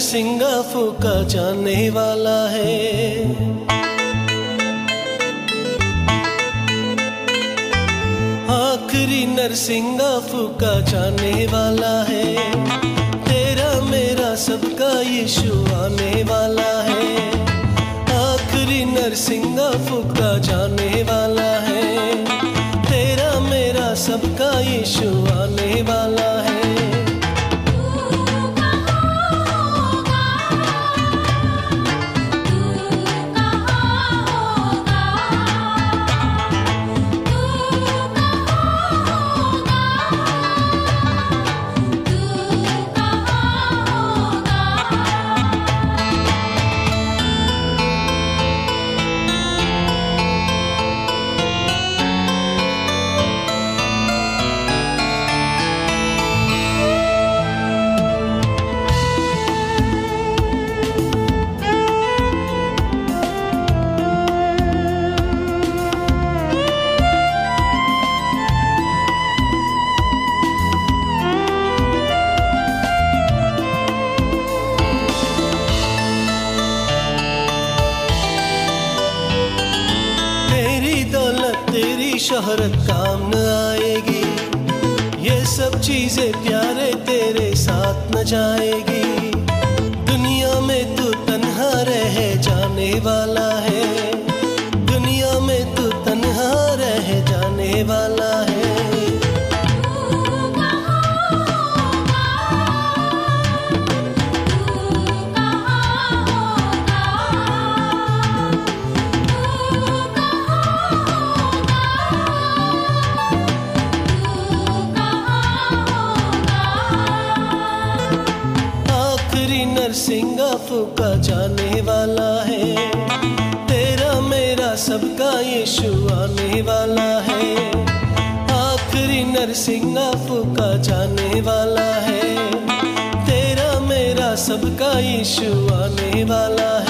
नरसिंगा फूका जाने वाला है। आखिरी नरसिंगा फूका जाने वाला है। तेरा मेरा सबका यीशु आने वाला है। आखिरी नरसिंगा फूका जाने वाला है। तेरा मेरा सबका यीशु आने वाला नरसिंगा का जाने वाला है। तेरा मेरा सबका यीशु आने वाला है। आखिरी नरसिंगा का जाने वाला है। तेरा मेरा सबका यीशु आने वाला है।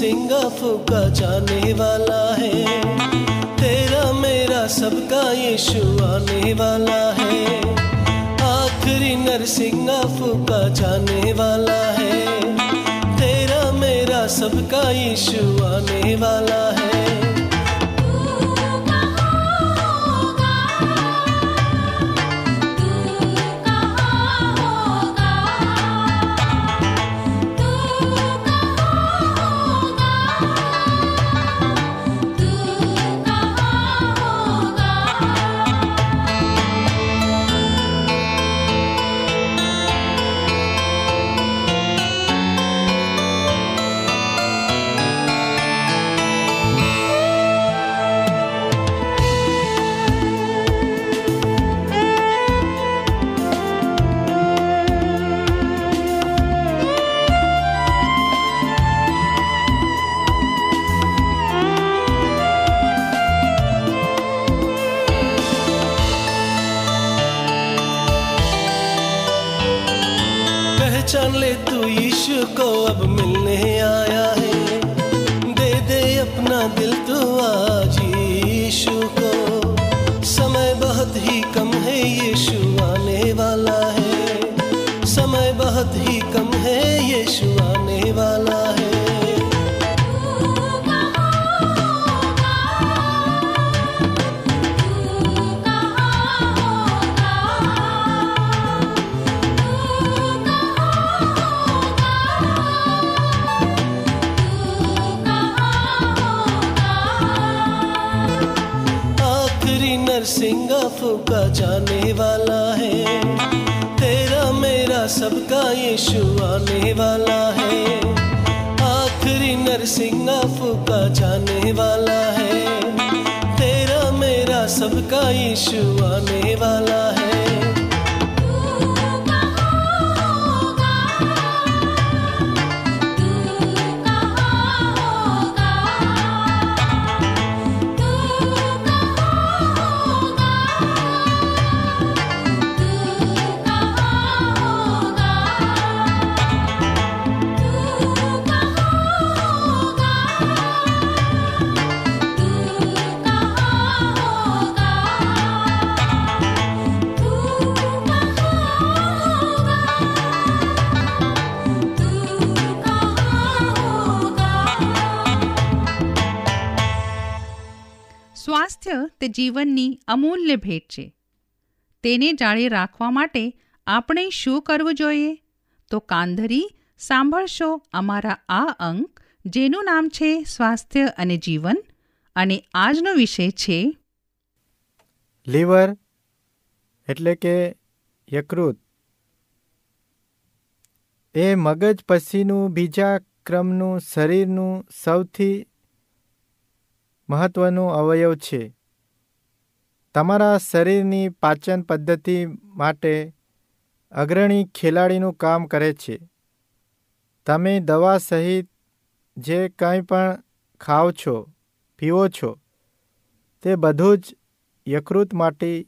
फूका जाने वाला है। तेरा मेरा सबका यीशु आने वाला है। आखिरी नरसिंगा फूका जाने वाला है। तेरा मेरा सबका यीशु आने वाला है। फूका जाने वाला है। तेरा मेरा सबका यीशु आने वाला है। आखिरी नरसिंगा फूका जाने वाला है। तेरा मेरा सबका यीशु आने वाला है। જીવનની અમૂલ્ય ભેટ છે. તેને જાળી રાખવા માટે આપણે શું કરવું જોઈએ? તો કાંધરી, સાંભળશો અમારા આ અંક, જેનું નામ છે સ્વાસ્થ્ય અને જીવન, અને આજનો વિષય છે લીવર એટલે કે યકૃત. એ મગજ પછીનું બીજા ક્રમનું શરીરનું સૌથી મહત્વનું અવયવ છે. તમારા શરીરની પાચન પદ્ધતિ માટે અગ્રણી ખેલાડીનું કામ કરે છે. તમે દવા સહિત જે કંઈ પણ ખાઓ છો, પીવો છો, તે બધું જ યકૃત માટે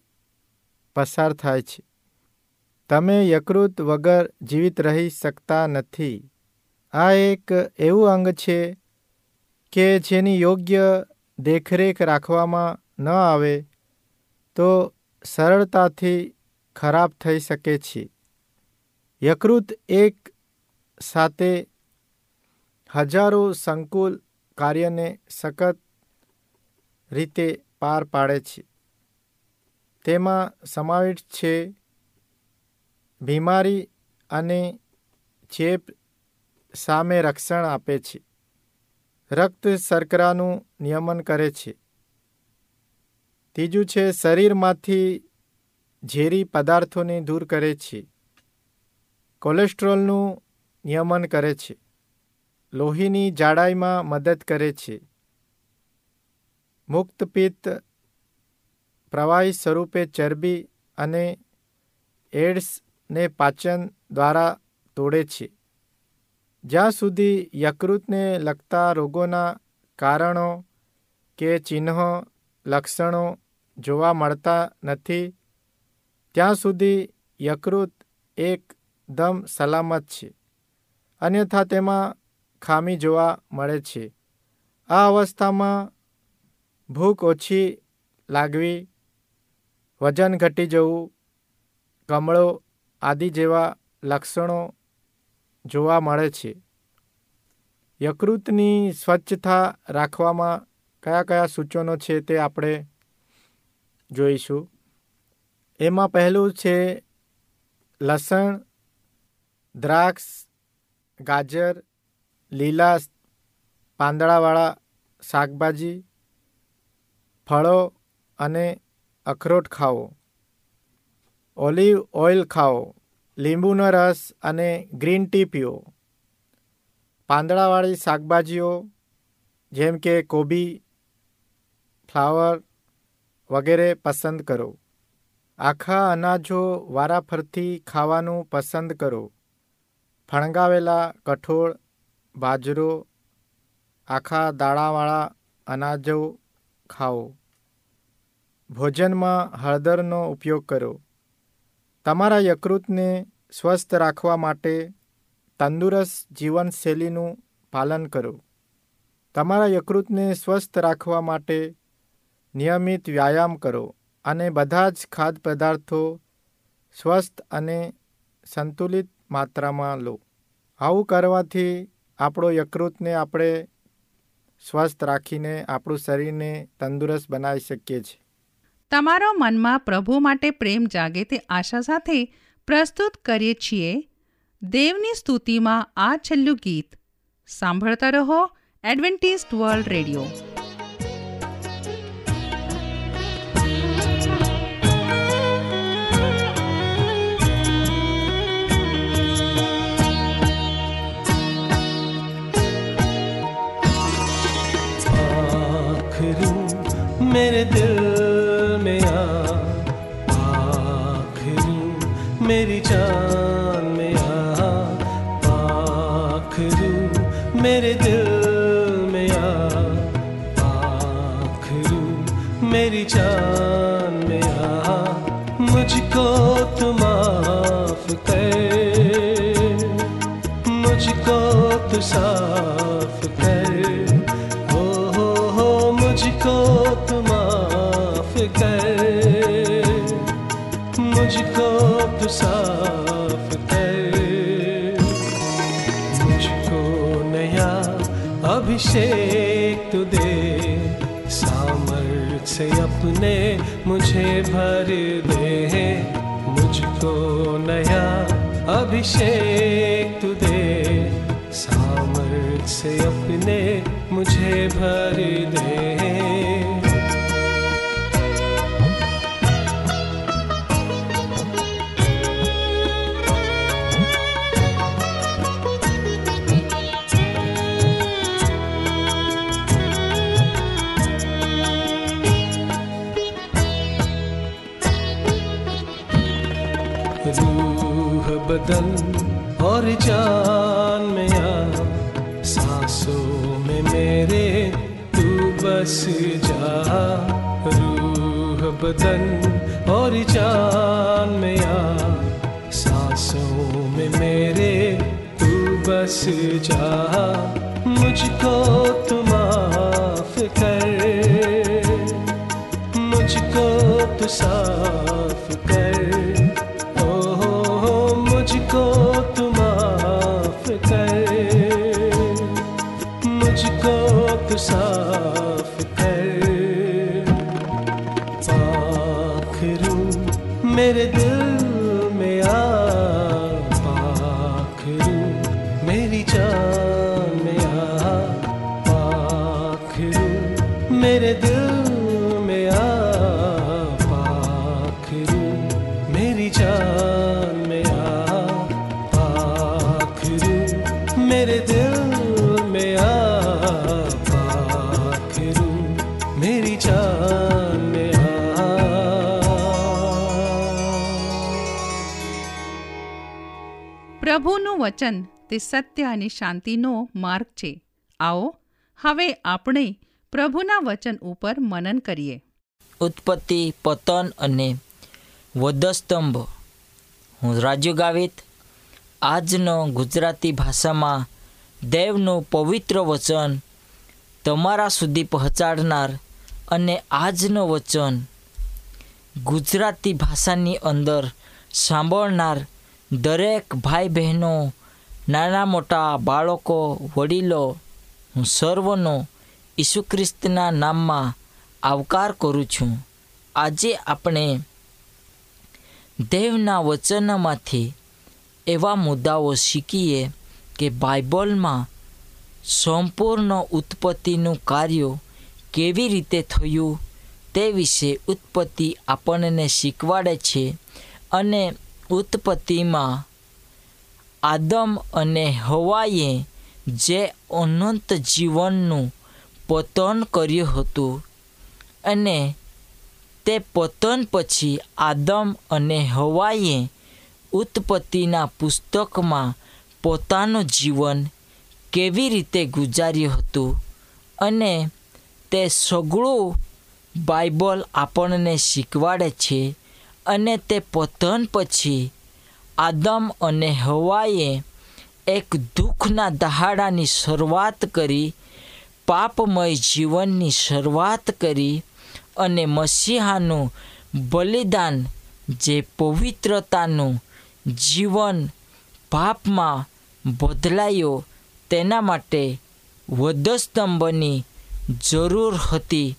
પસાર થાય છે. તમે યકૃત વગર જીવિત રહી શકતા નથી. આ એક એવું અંગ છે કે જેની યોગ્ય દેખરેખ રાખવામાં ન આવે તો સરળતાથી ખરાબ થઈ શકે છે. યકૃત એક સાથે હજારો સંકુલ કાર્યને સખત રીતે પાર પાડે છે. તેમાં સમાવિષ્ટ છે બીમારી અને ચેપ સામે રક્ષણ આપે છે. રક્ત શર્કરાનું નિયમન કરે છે. ત્રીજું છે, શરીરમાંથી ઝેરી પદાર્થોને દૂર કરે છે. કોલેસ્ટ્રોલનું નિયમન કરે છે. લોહીની જાડાઈમાં મદદ કરે છે. મુક્ત પિત્ત પ્રવાહી સ્વરૂપે ચરબી અને એડ્સને પાચન દ્વારા તોડે છે. જ્યાં સુધી યકૃતને લગતા રોગોના કારણો કે ચિહ્નો, લક્ષણો જોવા મળતા નથી. ત્યાં સુધી યકૃત એકદમ સલામત છે. અન્યથા તેમાં ખામી જોવા મળે છે. આ અવસ્થામાં ભૂખ ઓછી લાગવી, વજન ઘટી જવું, કમળો આદિ જેવા લક્ષણો જોવા મળે છે. યકૃતની સ્વચ્છતા રાખવામાં કયા કયા સૂચનો છે તે આપણે જોઈશું. એમાં પહેલું છે લસણ, દ્રાક્ષ, ગાજર, લીલા પાંદડાવાળા શાકભાજી, ફળો અને અખરોટ ખાઓ. ઓલિવ ઓઇલ ખાઓ. લીંબુનો રસ અને ગ્રીન ટી પીઓ. પાંદડાવાળી શાકભાજીઓ જેમ કે કોબી, ફ્લાવર વગેરે પસંદ કરો. આખા અનાજો વારાફરતી ખાવાનું પસંદ કરો. ફણગાવેલા કઠોળ, બાજરો, આખા દાણાવાળા અનાજો ખાઓ. ભોજનમાં હળદરનો ઉપયોગ કરો. તમારા યકૃતને સ્વસ્થ રાખવા માટે તંદુરસ્ત જીવનશૈલીનું પાલન કરો. તમારા યકૃતને સ્વસ્થ રાખવા માટે નિયમિત વ્યાયામ કરો અને બધા જ ખાદ્ય પદાર્થો સ્વસ્થ અને સંતુલિત માત્રામાં લો. આવું કરવાથી આપણો યકૃતને આપણે સ્વસ્થ રાખીને આપણું શરીરને તંદુરસ્ત બનાવી શકીએ છીએ. તમારો મનમાં પ્રભુ માટે પ્રેમ જાગે તે આશા સાથે પ્રસ્તુત કરીએ છીએ. દેવની સ્તુતિમાં આ છેલ્લું ગીત. સાંભળતા રહો એડવેન્ટિસ્ટ વર્લ્ડ રેડિયો. मेरे दिल में आ आखिरी मेरी जान में आ आखिरी मेरे दिल में आ आखिरी मेरी जान में आ मुझको तू माफ कर मुझको तू साफ कर मुझे भर दे मुझको नया अभिषेक तू दे सामर्थ से अपने मुझे भर दे बदन और जान में आ। सांसों में मेरे तू बस जा। रूह बदन और जान में आ। सांसों में मेरे तू बस जा। मुझको तुम माफ़ कर। मुझको तू साफ़ कर। તે સત્ય અને શાંતિનો માર્ગ છે. આવો, હવે આપણે પ્રભુના વચન ઉપર મનન કરીએ. ઉત્પત્તિ, પતન અને વધસ્તંભ હું રાજુ ગાવિત, આજનો ગુજરાતી ભાષામાં દેવનું પવિત્ર વચન તમારા સુધી પહોંચાડનાર અને આજનો વચન ગુજરાતી ભાષાની અંદર સાંભળનાર દરેક ભાઈ બહેનો નાના મોટા બાળકો, વડીલો, હું સર્વનો ઈસુ ખ્રિસ્તના નામમાં આવકાર કરું છું. આજે આપણે દેવના વચનમાંથી એવા મુદ્દાઓ શીખીએ કે બાઇબલમાં સંપૂર્ણ ઉત્પત્તિનું કાર્ય કેવી રીતે થયું તે વિશે ઉત્પત્તિ આપણને શીખવાડે છે અને ઉત્પત્તિમાં આદમ અને હવાએ જે અનંત જીવનનું પતન કર્યું હતું અને તે પતન પછી આદમ અને હવાએ ઉત્પત્તિના પુસ્તકમાં પોતાનું જીવન કેવી રીતે ગુજાર્યું હતું અને તે સગળું બાઇબલ આપણને શીખવાડે છે અને તે પતન પછી આદમ અને હવાએ એક દુઃખના દહાડાની શરૂઆત કરી, પાપમય જીવનની શરૂઆત કરી અને મસીહાનું બલિદાન, જે પવિત્રતાનું જીવન પાપમાં બદલાયો તેના માટે વધસ્તંભની જરૂર હતી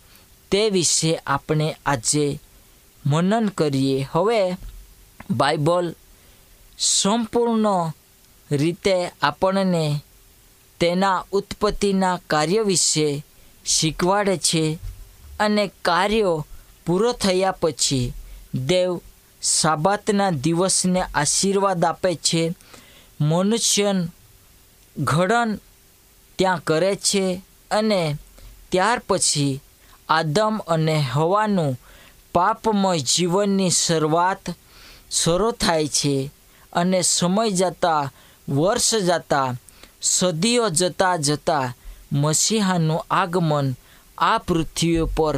તે વિશે આપણે આજે મનન કરીએ. હવે બાઇબલ સંપૂર્ણ રીતે આપણને તેના ઉત્પત્તિના કાર્ય વિશે શીખવાડે છે અને કાર્યો પૂરો થયા પછી દેવ સાબાતના દિવસને આશીર્વાદ આપે છે. મનુષ્યન ઘડન ત્યાં કરે છે અને ત્યાર પછી આદમ અને હવાનું પાપમય જીવનની શરૂઆત શરૂ થાય છે. અને સમય જતાં, વર્ષ જતાં, સદીઓ જતાં જતાં મસીહાનું આગમન આ પૃથ્વી પર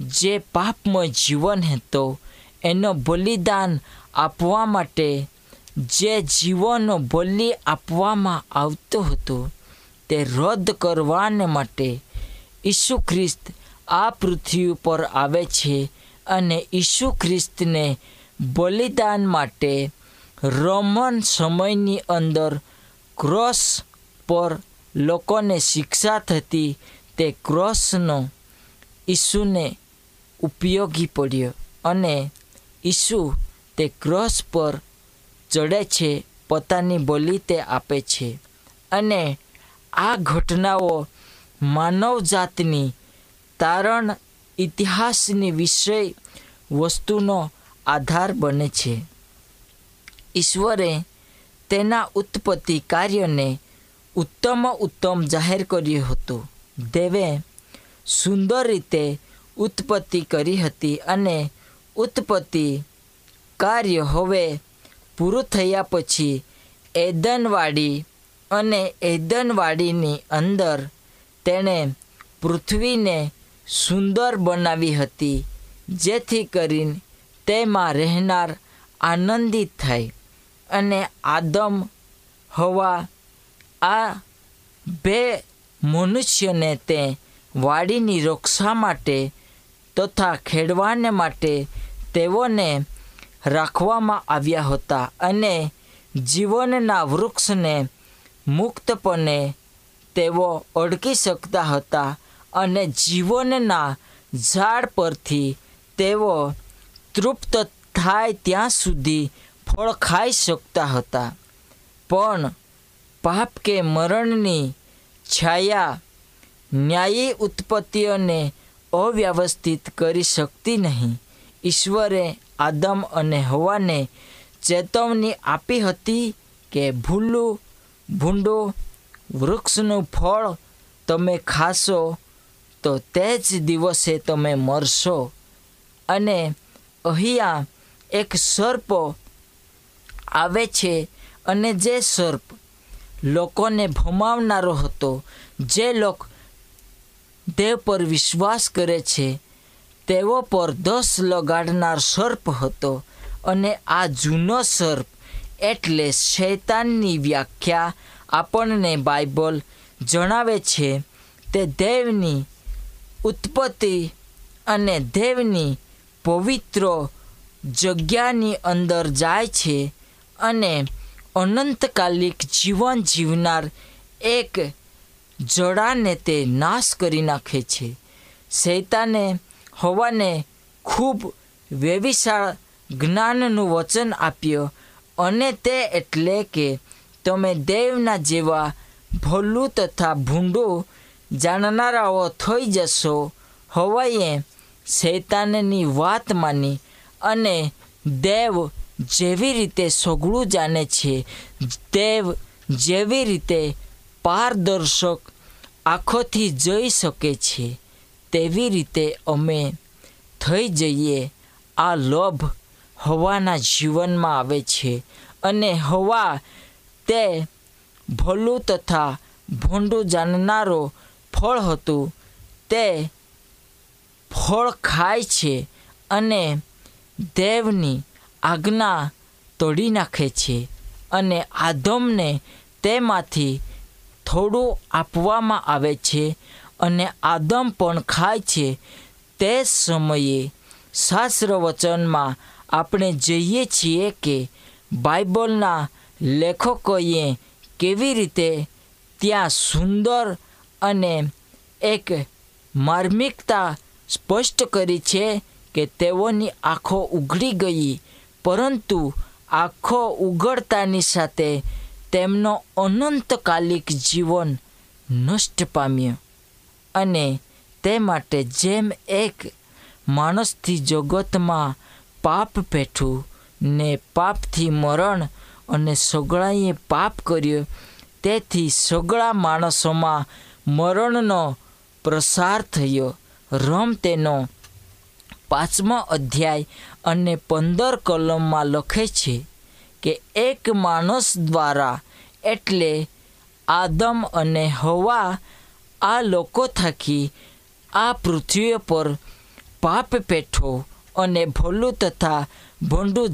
જે પાપમય જીવન હતો, એનો બલિદાન આપવા માટે જે જીવનનો બલિ આપવામાં આવતો હતો, તે રદ કરવાને માટે ઈસુ ખ્રિસ્ત આ પૃથ્વી પર આવે છે અને ઈસુ ખ્રિસ્તને બલિદાન માટે રોમન સમયની અંદર ક્રોસ પર લોકોને શિક્ષા થતી તે ક્રોસનો ઈસુને ઉપયોગી પડ્યો અને ઈસુ તે ક્રોસ પર ચડે છે, પોતાની બલિ તે આપે છે. અને આ ઘટનાઓ માનવજાતની તારણ ઇતિહાસની વિષય વસ્તુનો આધાર બને છે. ઈશ્વરે તેના ઉત્પત્તિ કાર્યને ઉત્તમ ઉત્તમ જાહેર કર્યું હતું દેવે સુંદર રીતે ઉત્પત્તિ કરી હતી અને ઉત્પત્તિ કાર્ય હવે પૂરું થયા પછી એદનવાડી અને એદનવાડીની અંદર તેણે પૃથ્વીને સુંદર બનાવી હતી જેથી કરીને તેમાં રહેનાર આનંદિત થાય અને આદમ, હવા, આ બે મનુષ્યને તે વાડીની રક્ષા માટે તથા ખેડવાને માટે તેઓને રાખવામાં આવ્યા હતા અને જીવનના વૃક્ષને મુક્તપણે તેઓ અડકી શકતા હતા અને જીવનના ઝાડ પરથી તેઓ તૃપ્ત થાય ત્યાં સુધી ફળ ખાઈ શકતા હતા. પણ પાપ કે મરણની છાયા ન્યાયી ઉત્પત્તિઓને અવ્યવસ્થિત કરી શકતી નહીં. ઈશ્વરે આદમ અને હવાને ચેતવણી આપી હતી કે, ભૂલું, ભૂંડું, વૃક્ષનું ફળ તમે ખાશો તો તે જ દિવસે તમે મરશો. અને અહીંયા એક સર્પ આવે છે અને જે સર્પ લોકોને ભમાવનારો હતો, જે લોક દેવ પર વિશ્વાસ કરે છે, તેઓ પર દસ લગાડનાર સર્પ હતો અને આ જૂનો સર્પ એટલે શૈતાનની વ્યાખ્યા આપણને બાઇબલ જણાવે છે, તે દેવની ઉત્પત્તિ અને દેવની પવિત્ર જગ્યાની અંદર જાય છે અને અનંતકાલિક જીવન જીવનાર એક જડાને તે નાશ કરી નાખે છે. શૈતાને હવાને ખૂબ વ્યવિશાળ જ્ઞાનનું વચન આપ્યું અને તે એટલે કે તમે દેવના જેવા ભલું તથા ભૂંડું જાણનારાઓ થઈ જશો. હવાએ શૈતાનની વાત માની અને દેવ જેવી રીતે સઘળું જાણે છે, દેવ જેવી રીતે પારદર્શક આંખોથી જોઈ શકે છે, તેવી રીતે અમે થઈ જઈએ. આ લોભ હવાના જીવનમાં આવે છે અને હવા તે ભલું તથા ભૂંડું જાણનારો ફળ હતું. તે ફળ ખાય છે અને દેવની આજ્ઞા તોડી નાખે છે અને આદમને તેમાંથી થોડું આપવામાં આવે છે અને આદમ પણ ખાય છે. તે સમયે શાસ્ત્ર વચનમાં આપણે જઈએ છીએ કે બાઇબલના લેખકોએ કેવી રીતે ત્યાં સુંદર અને એક માર્મિકતા સ્પષ્ટ કરી છે કે તેઓની આંખો ઉઘડી ગઈ પરંતુ આંખો ઉગડતાની સાથે તેમનો અનંતકાલિક જીવન નષ્ટ પામ્યો. અને તે માટે જેમ એક માણસથી જગતમાં પાપ પેઠું ને પાપથી મરણ અને સગળાએ પાપ કર્યો, તેથી સગળા માણસોમાં મરણનો પ્રસાર થયો, રમ તેનો પાંચમો અધ્યાય અને પંદર કલમમાં લખે છે કે એક માણસ દ્વારા એટલે આદમ અને હવા આ લોકો થકી આ પૃથ્વી પર પાપ પેઠો અને ભલું તથા ભૂંડું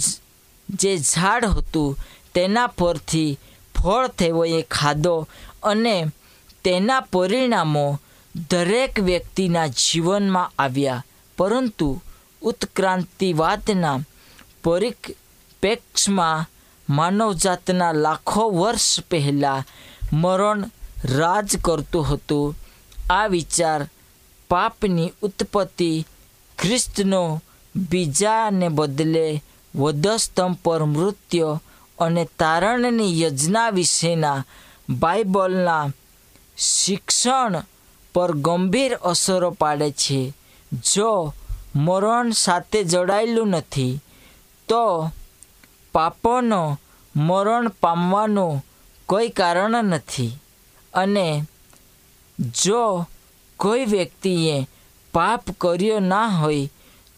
જે ઝાડ હતું તેના પરથી ફળ તેઓએ ખાધો અને તેના પરિણામો દરેક વ્યક્તિના જીવનમાં આવ્યા. પરંતુ ઉત્ક્રાંતિવાદના પરિપ્રેક્ષમાં માનવજાતના લાખો વર્ષ પહેલાં મરણ રાજ કરતું હતું. આ વિચાર પાપની ઉત્પત્તિ ખ્રિસ્તનો બીજાને બદલે વધસ્તંભ પર મૃત્યુ અને તારણની યોજના વિશેના બાઇબલના શિક્ષણ પર ગંભીર અસરો પાડે છે. જો મરણ સાથે જોડાયેલું નથી, તો પાપોનો મરણ પામવાનું કોઈ કારણ નથી. અને જો કોઈ વ્યક્તિએ પાપ કર્યો ના હોય,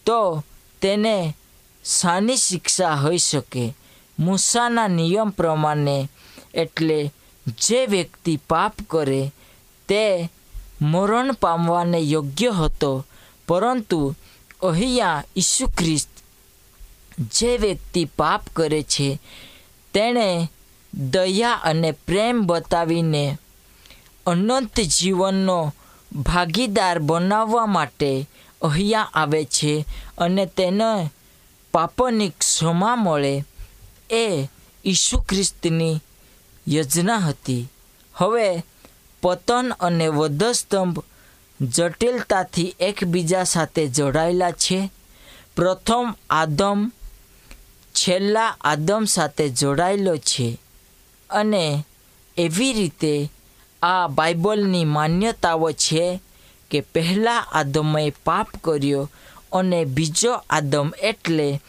તો તેને સાની શિક્ષા હોઈ શકે. મૂસાના નિયમ પ્રમાણે એટલે જે વ્યક્તિ પાપ કરે, તે મરણ પામવાને યોગ્ય હતો પરંતુ અહીંયા ઈસુ ખ્રિસ્ત જે વ્યક્તિ પાપ કરે છે, તેણે દયા અને પ્રેમ બતાવીને અનંત જીવનનો ભાગીદાર બનાવવા માટે અહીંયા આવે છે અને તેને પાપની ક્ષમા મળે એ ઈસુ ખ્રિસ્તની યોજના હતી. હવે પતન અને વધસ્તંભ જટિલતાથી એકબીજા સાથે જોડાયેલા છે. પ્રથમ આદમ છેલ્લા આદમ સાથે જોડાયેલો છે અને એવી રીતે આ બાઇબલની માન્યતાઓ છે કે પહેલા આદમે પાપ કર્યો અને બીજો આદમ એટલે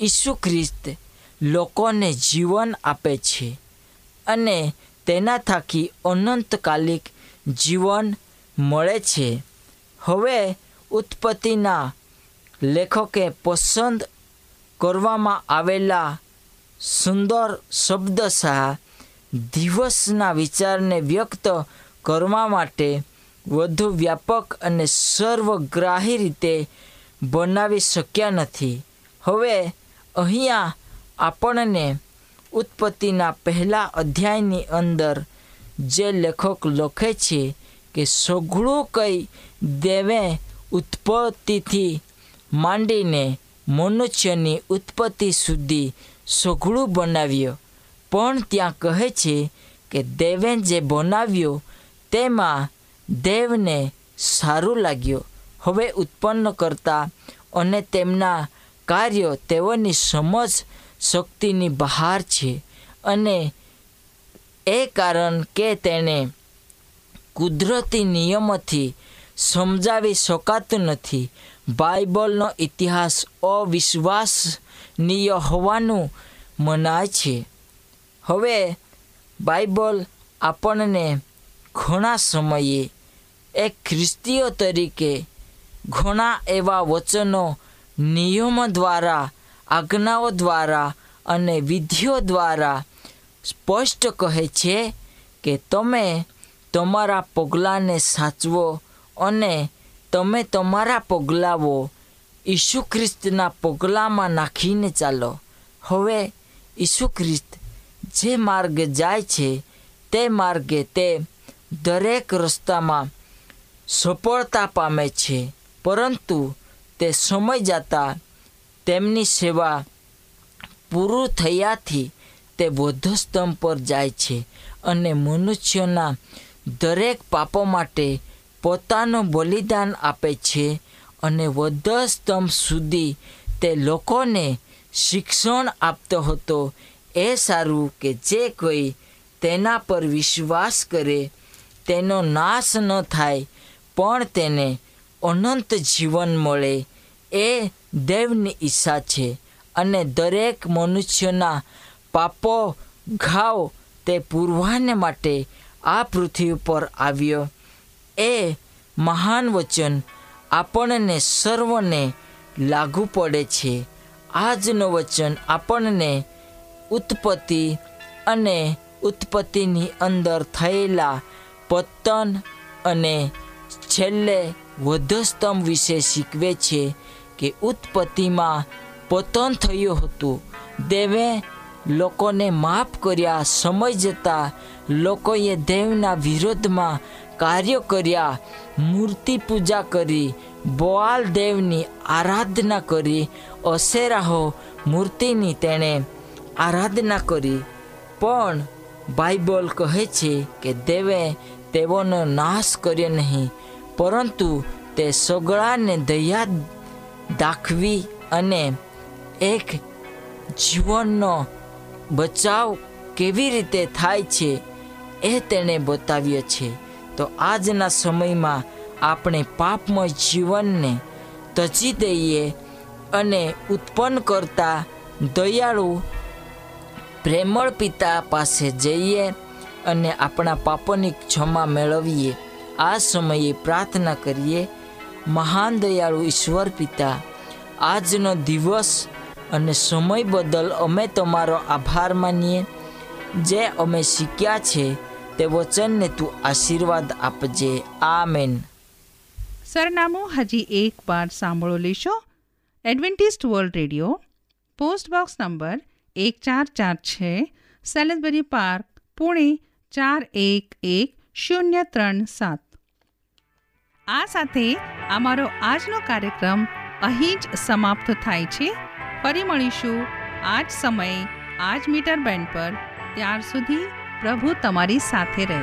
ઈસુ ખ્રિસ્ત લોકોને જીવન આપે છે અને તેના થકી અનંતકાલિક જીવન મળે છે. હવે ઉત્પત્તિના લેખકે પસંદ કરવામાં આવેલા સુંદર શબ્દશાહ દિવસના વિચારને વ્યક્ત કરવા માટે વધુ વ્યાપક અને સર્વગ્રાહી રીતે બનાવી શક્યા નથી. હવે અહીંયા આપણને ઉત્પત્તિના પહેલા અધ્યાયની અંદર જે લેખક લખે છે કે સઘળું કંઈ દેવે ઉત્પત્તિથી માંડીને મનુષ્યની ઉત્પત્તિ સુધી સઘળું બનાવ્યો. પણ ત્યાં કહે છે કે દેવે જે બનાવ્યો તેમાં દેવને સારું લાગ્યું. હવે ઉત્પન્ન કરતા અને તેમના કાર્યો તેઓની સમજ શક્તિની બહાર છે અને એ કારણ કે તેણે કુદરતી નિયમોથી સમજાવી શકાતું નથી. બાઇબલનો ઇતિહાસ અવિશ્વાસનીય હોવાનું મનાય છે. હવે બાઇબલ આપણને ઘણા સમયે એક ખ્રિસ્તીઓ તરીકે ઘણા એવા વચનો, નિયમો દ્વારા, આજ્ઞાઓ દ્વારા અને વિધિઓ દ્વારા સ્પષ્ટ કહે છે કે તમે તમારા પગલાંને સાચવો અને તમે તમારા પગલાઓ ઈસુ ખ્રિસ્તના પગલાંમાં નાખીને ચાલો. હવે ઈસુ ખ્રિસ્ત જે માર્ગ જાય છે, તે માર્ગે તે દરેક રસ્તામાં સફળતા પામે છે, પરંતુ તે સમય જતાં તેમની સેવા પૂરું થયાથી તે વધસ્તંભ પર જાય છે અને મનુષ્યના દરેક પાપો માટે પોતાનું બલિદાન આપે છે અને વધસ્તંભ સુધી તે લોકોને શિક્ષણ આપતો હતો. એ સારું કે જે કોઈ તેના પર વિશ્વાસ કરે, તેનો નાશ ન થાય, પણ તેને અનંત જીવન મળે. એ દેવની ઈચ્છા છે અને દરેક મનુષ્યના પાપો, ઘાવ તે પૂરવાને માટે આ પૃથ્વી પર આવ્યો. એ મહાન વચન આપણને સર્વને લાગુ પડે છે. આજનું વચન આપણને ઉત્પત્તિ અને ઉત્પત્તિની અંદર થયેલા પતન અને છેલ્લે વધસ્તંભ વિશે શીખવે છે કે ઉત્પત્તિમાં પતન થયું હતું. દેવે લોકોને માફ કર્યા, સમય જતાં લોકોએ દેવના વિરોધમાં કાર્ય કર્યા, મૂર્તિ પૂજા કરી, બોઆલ દેવની આરાધના કરી, અસેરાહો મૂર્તિની તેણે આરાધના કરી. પણ બાઇબલ કહે છે કે દેવે તેઓનો નાશ કર્યો નહીં, પરંતુ તે સગળાને દયા દાખવી અને એક જીવનનો બચાવ કેવી રીતે થાય છે એ તેણે બતાવ્યો છે. તો આજના સમયમાં આપણે પાપમય જીવનને તજી દઈએ અને ઉત્પન્ન કરતા દયાળુ પ્રેમળ પિતા પાસે જઈએ અને આપણા પાપોની ક્ષમા મેળવીએ. આ સમયે પ્રાર્થના કરીએ, મહાન દયાળુ ઈશ્વર પિતા, આજનો દિવસ અને સમય બદલ અમે તમારો આભાર માનીએ. જે અમે શીખ્યા છે તે વચનને તું આશીર્વાદ આપજે. આમેન. સરનામું હજી એક વાર સાંભળો લેશો. Adventist World Radio, post box number એક ચાર ચાર છે સેલેસબરી પાર્ક, પુણે ચાર એક એક શૂન્ય ત્રણ સાત. આ સાથે અમારો આજનો કાર્યક્રમ અહીં જ સમાપ્ત થાય છે. ફરી મળીશું આજ સમયે, આજ મીટર બેન્ડ પર. ત્યાર સુધી પ્રભુ તમારી સાથે રહે.